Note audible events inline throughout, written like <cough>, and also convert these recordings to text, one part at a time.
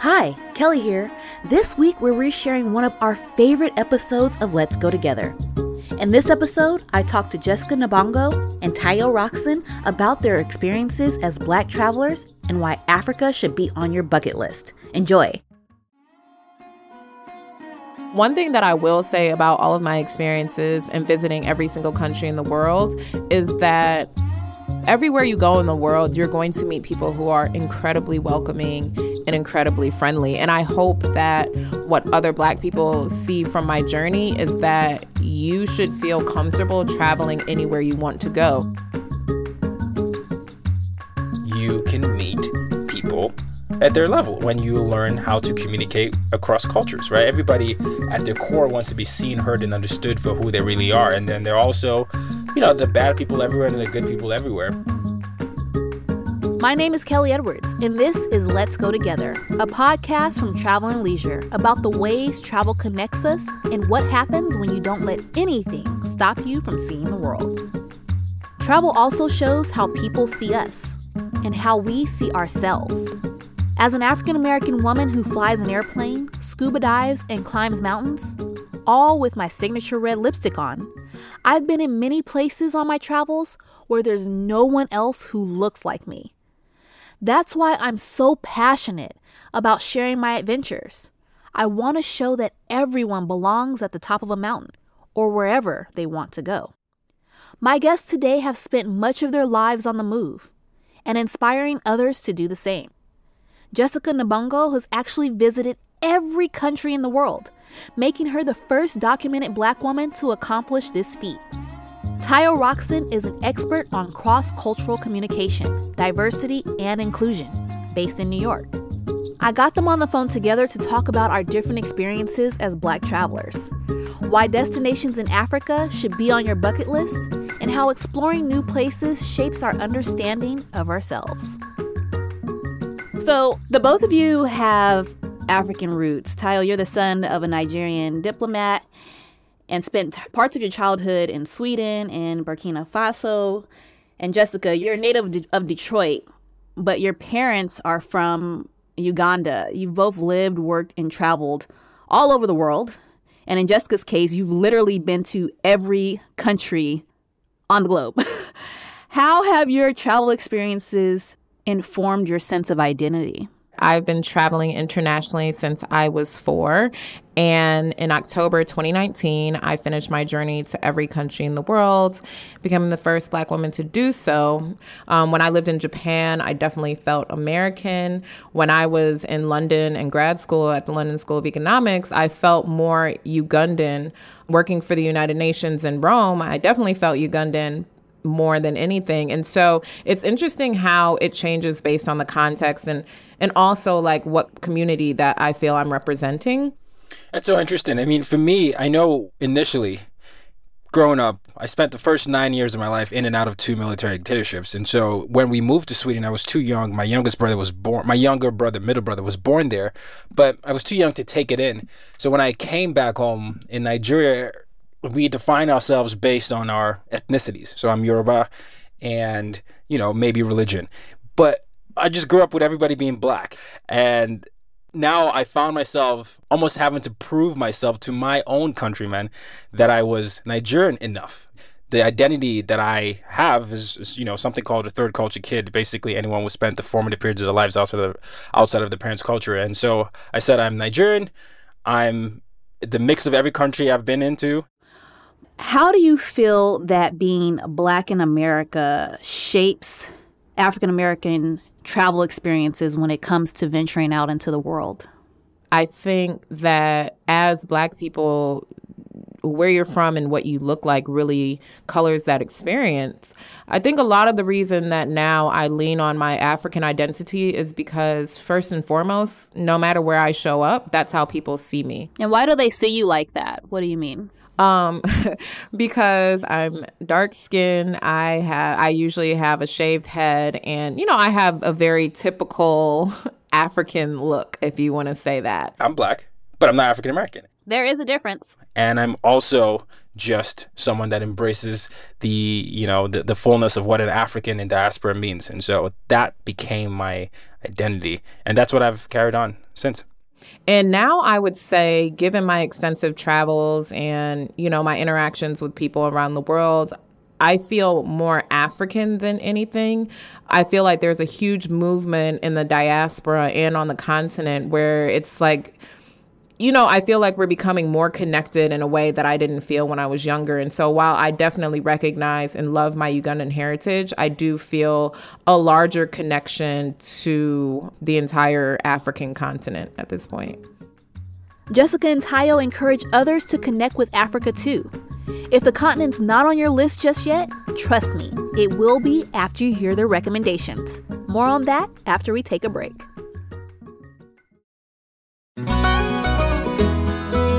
Hi, Kelly here. This week we're resharing one of our favorite episodes of Let's Go Together. In this episode, I talked to Jessica Nabongo and Tayo Rockson about their experiences as black travelers and why Africa should be on your bucket list. Enjoy. One thing that I will say about all of my experiences and visiting every single country in the world is that everywhere you go in the world, you're going to meet people who are incredibly welcoming and incredibly friendly. And I hope that what other Black people see from my journey is that you should feel comfortable traveling anywhere you want to go. You can meet people at their level when you learn how to communicate across cultures, right? Everybody at their core wants to be seen, heard, and understood for who they really are. And then they're also, you know, the bad people everywhere and the good people everywhere. My name is Kelly Edwards, and this is Let's Go Together, a podcast from Travel and Leisure about the ways travel connects us and what happens when you don't let anything stop you from seeing the world. Travel also shows how people see us and how we see ourselves. As an African American woman who flies an airplane, scuba dives, and climbs mountains, all with my signature red lipstick on, I've been in many places on my travels where there's no one else who looks like me. That's why I'm so passionate about sharing my adventures. I want to show that everyone belongs at the top of a mountain or wherever they want to go. My guests today have spent much of their lives on the move and inspiring others to do the same. Jessica Nabongo has actually visited every country in the world, making her the first documented black woman to accomplish this feat. Tayo Rockson is an expert on cross cultural communication, diversity, and inclusion, based in New York. I got them on the phone together to talk about our different experiences as black travelers, why destinations in Africa should be on your bucket list, and how exploring new places shapes our understanding of ourselves. So, the both of you have African roots. Tayo, you're the son of a Nigerian diplomat and spent parts of your childhood in Sweden and Burkina Faso. And Jessica, you're a native of Detroit, but your parents are from Uganda. You've both lived, worked, and traveled all over the world. And in Jessica's case, you've literally been to every country on the globe. <laughs> How have your travel experiences informed your sense of identity? I've been traveling internationally since I was four. And in October 2019, I finished my journey to every country in the world, becoming the first Black woman to do so. Um, when I lived in Japan, I definitely felt American. When I was in London and grad school at the London School of Economics, I felt more Ugandan. Working for the United Nations in Rome, I definitely felt Ugandan more than anything. And so it's interesting how it changes based on the context and and also like what community that I feel I'm representing. That's so interesting. I mean, for me, I know initially growing up, I spent the first nine years of my life in and out of two military dictatorships. And so when we moved to Sweden, I was too young. My youngest brother was born, my younger brother, middle brother, was born there, but I was too young to take it in. So when I came back home in Nigeria, we define ourselves based on our ethnicities. So I'm Yoruba and, you know, maybe religion. But I just grew up with everybody being black. And now I found myself almost having to prove myself to my own countrymen that I was Nigerian enough. The identity that I have is, is, you know, something called a third culture kid. Basically, anyone who spent the formative periods of their lives outside of outside of the parents' culture. And so I said, I'm Nigerian. I'm the mix of every country I've been into. How do you feel that being black in America shapes African American travel experiences when it comes to venturing out into the world? I think that as black people, where you're from and what you look like really colors that experience. I think a lot of the reason that now I lean on my African identity is because, first and foremost, no matter where I show up, that's how people see me. And why do they see you like that? What do you mean? Um, <laughs> because I'm dark skinned, I have I usually have a shaved head, and you know I have a very typical <laughs> African look, if you want to say that. I'm black, but I'm not African American. There is a difference. And I'm also just someone that embraces the you know the, the fullness of what an African in diaspora means, and so that became my identity. And that's what I've carried on since. And now I would say, given my extensive travels and, you know, my interactions with people around the world, I feel more African than anything. I feel like there's a huge movement in the diaspora and on the continent where it's like, you know, I feel like we're becoming more connected in a way that I didn't feel when I was younger. And so while I definitely recognize and love my Ugandan heritage, I do feel a larger connection to the entire African continent at this point. Jessica and Tayo encourage others to connect with Africa too. If the continent's not on your list just yet, trust me, it will be after you hear their recommendations. More on that after we take a break.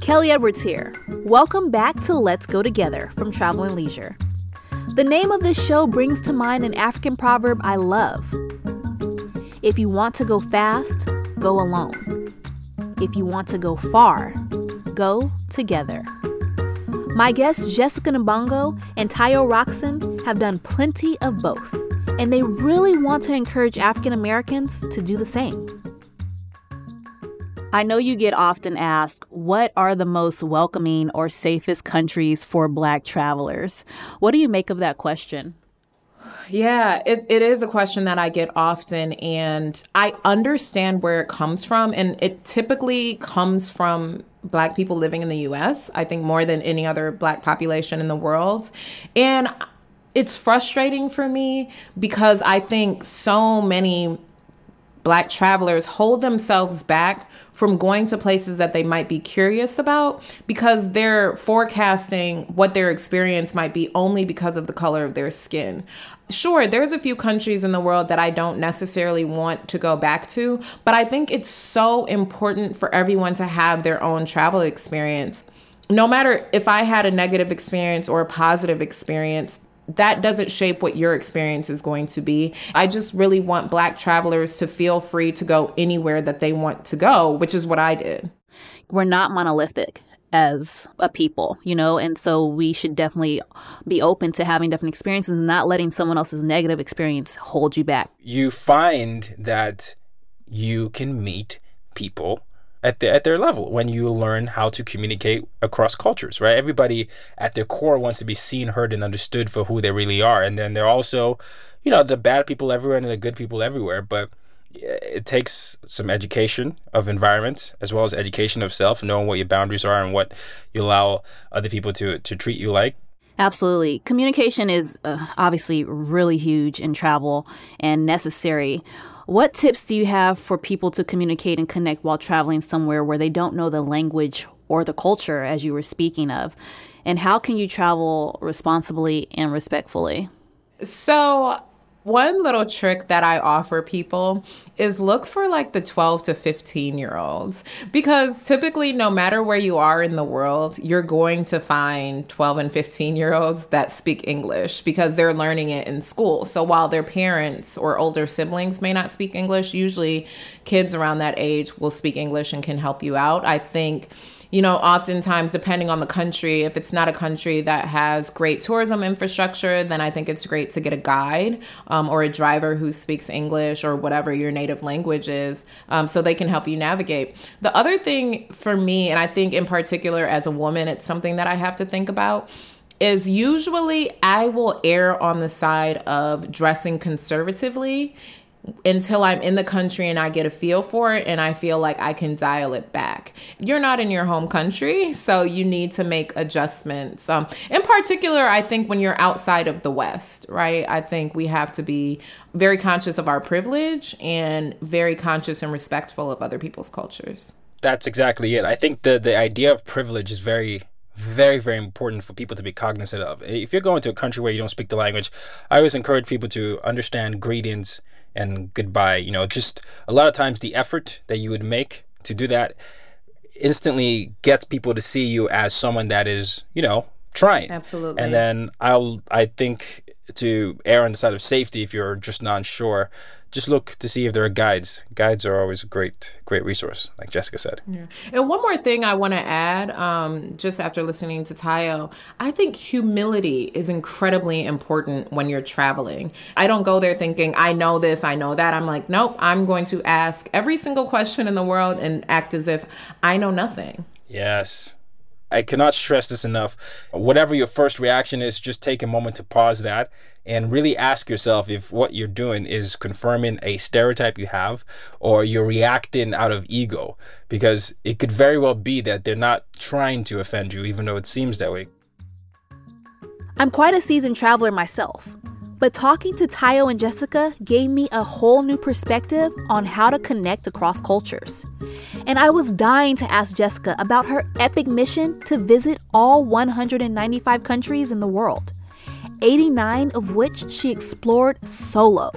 Kelly Edwards here. Welcome back to Let's Go Together from Travel and Leisure. The name of this show brings to mind an African proverb I love. If you want to go fast, go alone. If you want to go far, go together. My guests Jessica Nabongo and Tayo Rockson have done plenty of both, and they really want to encourage African Americans to do the same. I know you get often asked, what are the most welcoming or safest countries for Black travelers? What do you make of that question? Yeah, it, it is a question that I get often, and I understand where it comes from. And it typically comes from Black people living in the US, I think more than any other Black population in the world. And it's frustrating for me because I think so many Black travelers hold themselves back from going to places that they might be curious about because they're forecasting what their experience might be only because of the color of their skin. Sure, there's a few countries in the world that I don't necessarily want to go back to, but I think it's so important for everyone to have their own travel experience. No matter if I had a negative experience or a positive experience, that doesn't shape what your experience is going to be. I just really want Black travelers to feel free to go anywhere that they want to go, which is what I did. We're not monolithic as a people, you know, and so we should definitely be open to having different experiences and not letting someone else's negative experience hold you back. You find that you can meet people at the, at their level when you learn how to communicate across cultures, right? Everybody at their core wants to be seen, heard, and understood for who they really are, and then they're also, you know, the bad people everywhere and the good people everywhere, but it takes some education of environment as well as education of self, knowing what your boundaries are and what you allow other people to to treat you like. Absolutely. Communication is uh, obviously really huge in travel and necessary. What tips do you have for people to communicate and connect while traveling somewhere where they don't know the language or the culture, as you were speaking of? And how can you travel responsibly and respectfully? So, one little trick that I offer people is look for like the 12 to 15 year olds because typically, no matter where you are in the world, you're going to find 12 and 15 year olds that speak English because they're learning it in school. So while their parents or older siblings may not speak English, usually kids around that age will speak English and can help you out. I think you know, oftentimes, depending on the country, if it's not a country that has great tourism infrastructure, then I think it's great to get a guide um, or a driver who speaks English or whatever your native language is um, so they can help you navigate. The other thing for me, and I think in particular as a woman, it's something that I have to think about is usually I will err on the side of dressing conservatively until I'm in the country and I get a feel for it and I feel like I can dial it back. you're not in your home country, so you need to make adjustments. Um, in particular, I think when you're outside of the West, right? I think we have to be very conscious of our privilege and very conscious and respectful of other people's cultures. That's exactly it. I think the the idea of privilege is very very very important for people to be cognizant of. If you're going to a country where you don't speak the language, I always encourage people to understand greetings and goodbye. You know, just a lot of times the effort that you would make to do that instantly gets people to see you as someone that is, you know, trying. Absolutely. And then I'll I think to err on the side of safety if you're just not sure just look to see if there are guides. Guides are always a great, great resource, like Jessica said. Yeah. And one more thing I want to add, um, just after listening to Tayo, I think humility is incredibly important when you're traveling. I don't go there thinking, I know this, I know that. I'm like, nope, I'm going to ask every single question in the world and act as if I know nothing. Yes. I cannot stress this enough. Whatever your first reaction is, just take a moment to pause that and really ask yourself if what you're doing is confirming a stereotype you have or you're reacting out of ego because it could very well be that they're not trying to offend you even though it seems that way. I'm quite a seasoned traveler myself, but talking to Tayo and Jessica gave me a whole new perspective on how to connect across cultures. And I was dying to ask Jessica about her epic mission to visit all 195 countries in the world. 89 of which she explored solo.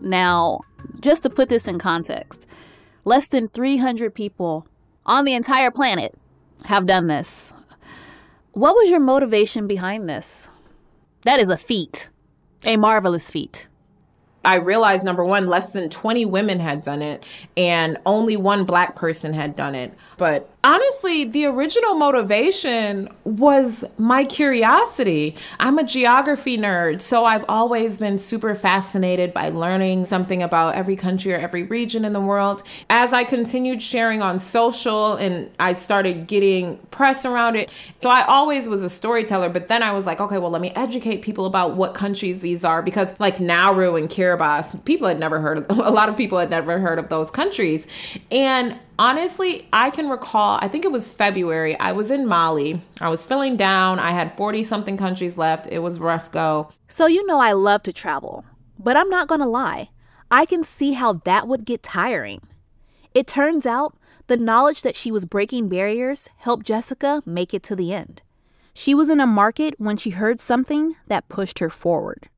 Now, just to put this in context, less than 300 people on the entire planet have done this. What was your motivation behind this? That is a feat, a marvelous feat. I realized number one, less than 20 women had done it, and only one black person had done it. But honestly, the original motivation was my curiosity. I'm a geography nerd, so I've always been super fascinated by learning something about every country or every region in the world. As I continued sharing on social and I started getting press around it, so I always was a storyteller, but then I was like, okay, well, let me educate people about what countries these are because, like Nauru and Kiribati, people had never heard of, <laughs> a lot of people had never heard of those countries. And honestly, I can recall, I think it was February, I was in Mali. I was feeling down. I had 40 something countries left. It was rough go. So, you know, I love to travel, but I'm not gonna lie. I can see how that would get tiring. It turns out the knowledge that she was breaking barriers helped Jessica make it to the end. She was in a market when she heard something that pushed her forward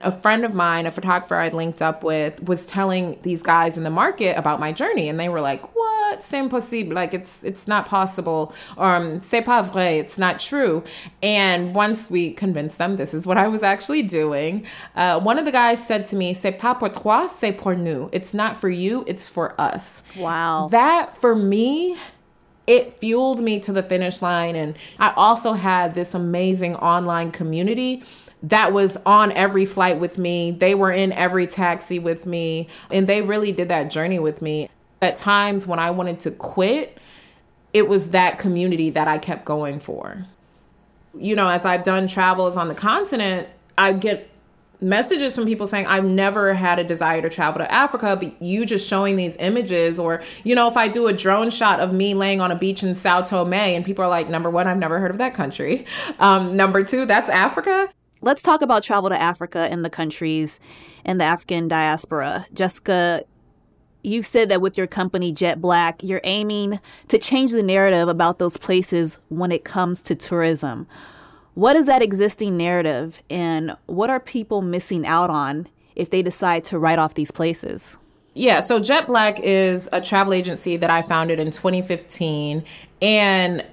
a friend of mine, a photographer I'd linked up with, was telling these guys in the market about my journey, and they were like, "What? C'est impossible! Like it's it's not possible. Um, c'est pas vrai. It's not true." And once we convinced them this is what I was actually doing, uh, one of the guys said to me, "C'est pas pour toi, c'est pour nous. It's not for you. It's for us." Wow. That for me it fueled me to the finish line. And I also had this amazing online community that was on every flight with me. They were in every taxi with me, and they really did that journey with me. At times when I wanted to quit, it was that community that I kept going for. You know, as I've done travels on the continent, I get messages from people saying I've never had a desire to travel to Africa, but you just showing these images, or you know, if I do a drone shot of me laying on a beach in Sao Tome, and people are like, number one, I've never heard of that country. <laughs> Um, number two, that's Africa. Let's talk about travel to Africa and the countries and the African diaspora. Jessica, you said that with your company Jet Black, you're aiming to change the narrative about those places when it comes to tourism. What is that existing narrative and what are people missing out on if they decide to write off these places? Yeah, so Jet Black is a travel agency that I founded in 2015 and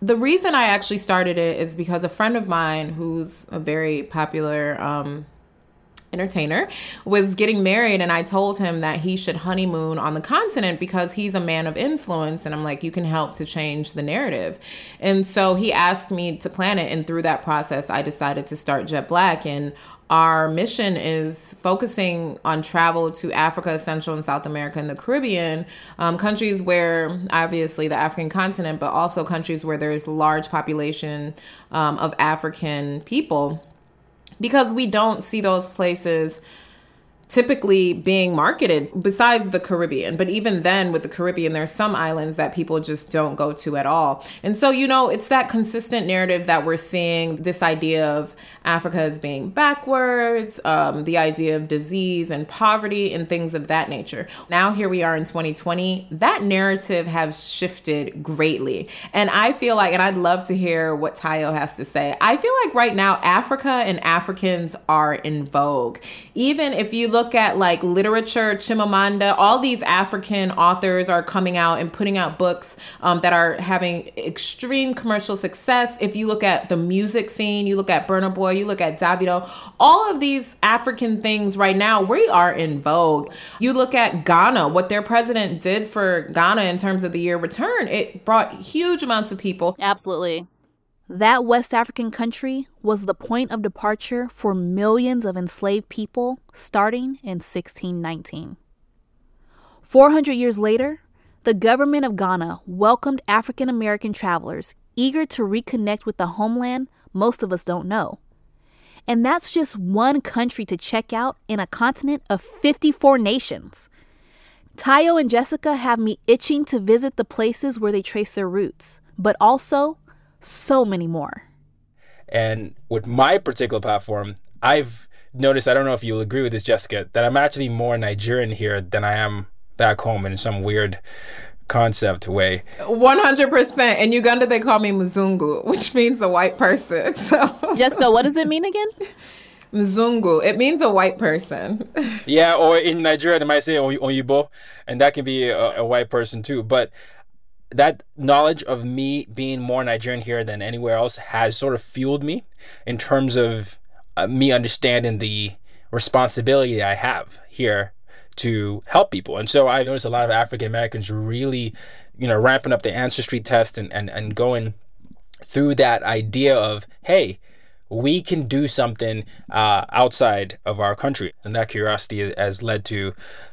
the reason I actually started it is because a friend of mine who's a very popular um, entertainer was getting married and I told him that he should honeymoon on the continent because he's a man of influence and I'm like you can help to change the narrative. And so he asked me to plan it and through that process I decided to start Jet Black and our mission is focusing on travel to Africa, Central and South America, and the Caribbean, um, countries where obviously the African continent, but also countries where there's large population um, of African people, because we don't see those places typically being marketed besides the Caribbean. But even then, with the Caribbean, there's some islands that people just don't go to at all. And so, you know, it's that consistent narrative that we're seeing this idea of Africa as being backwards, um, the idea of disease and poverty and things of that nature. Now, here we are in 2020, that narrative has shifted greatly. And I feel like, and I'd love to hear what Tayo has to say. I feel like right now, Africa and Africans are in vogue. Even if you look at like literature, Chimamanda, all these African authors are coming out and putting out books um, that are having extreme commercial success. If you look at the music scene, you look at Burna Boy, you look at Davido, all of these African things right now, we are in vogue. You look at Ghana, what their president did for Ghana in terms of the year return, it brought huge amounts of people. Absolutely. That West African country was the point of departure for millions of enslaved people starting in 1619. 400 years later, the government of Ghana welcomed African American travelers eager to reconnect with the homeland most of us don't know. And that's just one country to check out in a continent of 54 nations. Tayo and Jessica have me itching to visit the places where they trace their roots, but also so many more. And with my particular platform, I've noticed, I don't know if you'll agree with this, Jessica, that I'm actually more Nigerian here than I am back home in some weird concept way. 100%. In Uganda, they call me Mzungu, which means a white person. <laughs> So, Jessica, what does it mean again? Mzungu. It means a white person. <laughs> yeah, or in Nigeria, they might say Oyibo, and that can be a, a white person too. But that knowledge of me being more Nigerian here than anywhere else has sort of fueled me in terms of uh, me understanding the responsibility I have here to help people. And so I've noticed a lot of African Americans really, you know, ramping up the ancestry test and, and, and going through that idea of, hey, we can do something uh, outside of our country. And that curiosity has led to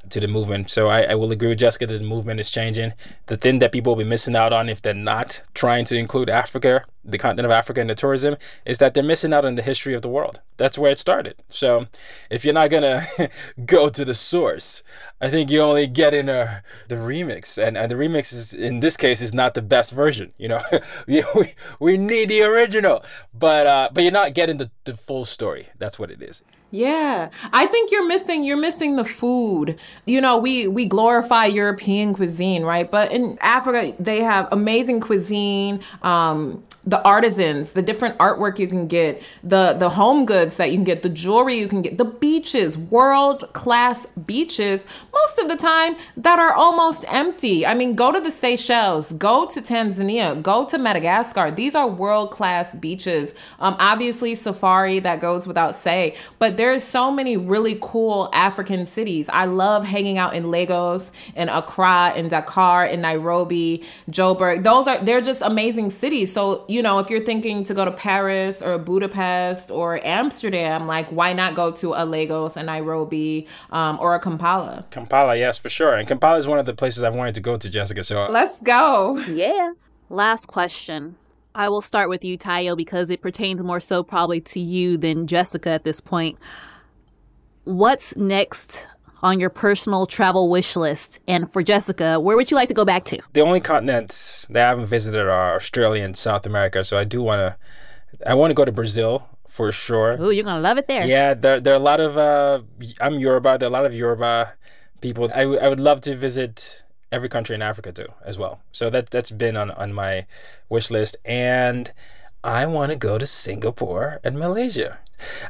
to the movement. So I, I, will agree with Jessica that the movement is changing. The thing that people will be missing out on if they're not trying to include Africa, the continent of Africa and the tourism, is that they're missing out on the history of the world. That's where it started. So if you're not gonna <laughs> go to the source, I think you only get in a, the remix. And, and the remix is in this case is not the best version. You know, <laughs> we, we, we need the original. But uh, but you're not getting the, the full story. That's what it is. Yeah. I think you're missing you're missing the food. You know, we we glorify European cuisine, right? But in Africa, they have amazing cuisine. Um the artisans, the different artwork you can get, the the home goods that you can get, the jewelry you can get, the beaches, world class beaches, most of the time that are almost empty. I mean, go to the Seychelles, go to Tanzania, go to Madagascar. These are world class beaches. Um, obviously, safari that goes without say, but there's so many really cool African cities. I love hanging out in Lagos, in Accra, in Dakar, in Nairobi, Joburg. Those are they're just amazing cities. So you know, if you're thinking to go to Paris or Budapest or Amsterdam, like why not go to a Lagos and Nairobi um, or a Kampala? Kampala, yes, for sure. And Kampala is one of the places I've wanted to go to, Jessica. So let's go. Yeah. Last question. I will start with you, Tayo, because it pertains more so probably to you than Jessica at this point. What's next on your personal travel wish list? And for Jessica, where would you like to go back to? The only continents that I haven't visited are Australia and South America. So I do want to, I want to go to Brazil for sure. Oh, you're gonna love it there. Yeah, there, there are a lot of. Uh, I'm Yoruba. There are a lot of Yoruba people. I, w- I would love to visit every country in Africa too, as well. So that that's been on on my wish list, and I want to go to Singapore and Malaysia.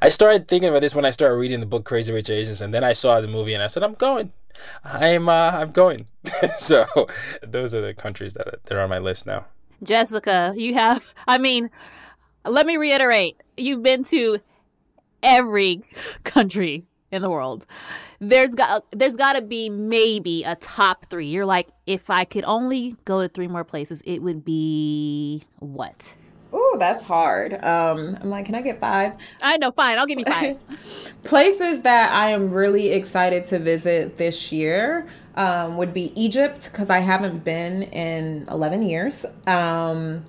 I started thinking about this when I started reading the book Crazy Rich Asians, and then I saw the movie, and I said, "I'm going. I'm uh, I'm going." <laughs> so those are the countries that are, that are on my list now. Jessica, you have. I mean, let me reiterate: you've been to every <laughs> country in the world. There's got there's got to be maybe a top three. You're like, if I could only go to three more places, it would be what? Ooh, that's hard. Um, I'm like, can I get five? I know, fine. I'll give you five. <laughs> Places that I am really excited to visit this year um, would be Egypt because I haven't been in 11 years. Um,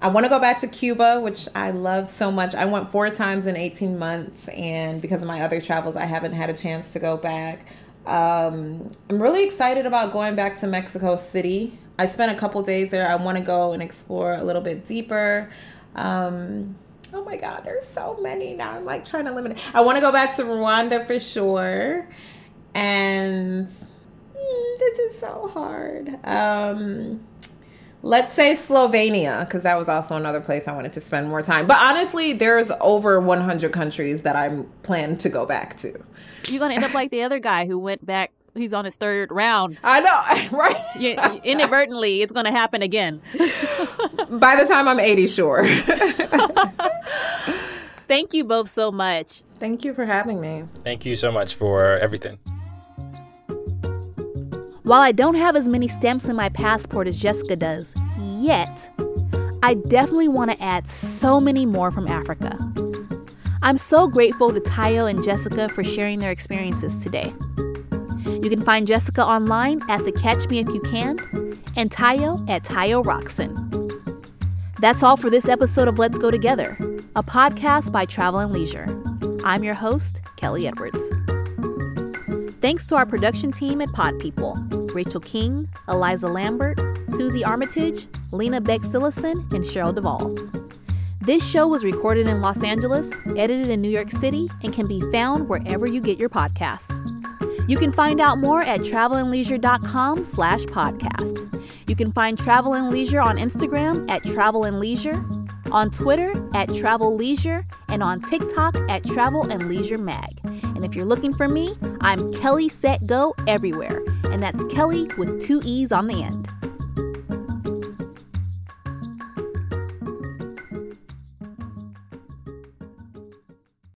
I want to go back to Cuba, which I love so much. I went four times in 18 months, and because of my other travels, I haven't had a chance to go back. Um, I'm really excited about going back to Mexico City. I spent a couple days there. I want to go and explore a little bit deeper. Um, oh my God, there's so many now. I'm like trying to limit it. I want to go back to Rwanda for sure. And mm, this is so hard. Um, let's say Slovenia, because that was also another place I wanted to spend more time. But honestly, there's over 100 countries that I'm planned to go back to. You're gonna end up like the other guy who went back. He's on his third round. I know, <laughs> right? You, inadvertently, it's gonna happen again. <laughs> By the time I'm 80, sure. <laughs> Thank you both so much. Thank you for having me. Thank you so much for everything. While I don't have as many stamps in my passport as Jessica does, yet, I definitely want to add so many more from Africa. I'm so grateful to Tayo and Jessica for sharing their experiences today. You can find Jessica online at the Catch Me If You Can and Tayo at Tayo Rockson. That's all for this episode of Let's Go Together, a podcast by Travel and Leisure. I'm your host, Kelly Edwards. Thanks to our production team at Pod People Rachel King, Eliza Lambert, Susie Armitage, Lena Beck Sillison, and Cheryl Duvall. This show was recorded in Los Angeles, edited in New York City, and can be found wherever you get your podcasts. You can find out more at travelandleisure.com slash podcast. You can find Travel and Leisure on Instagram at Travel and Leisure, on Twitter at Travel Leisure, and on TikTok at Travel and Leisure Mag. And if you're looking for me, I'm Kelly Set Go everywhere, and that's Kelly with two E's on the end.